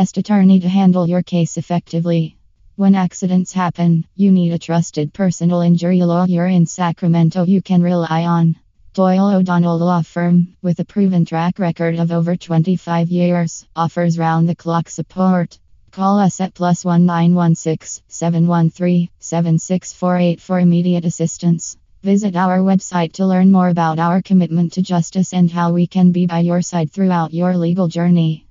best attorney to handle your case effectively. When accidents happen, you need a trusted personal injury lawyer in Sacramento you can rely on. Doyle O'Donnell Law Firm, with a proven track record of over 25 years, offers round the clock support. Call us at plus 1916 713 7648 for immediate assistance. Visit our website to learn more about our commitment to justice and how we can be by your side throughout your legal journey.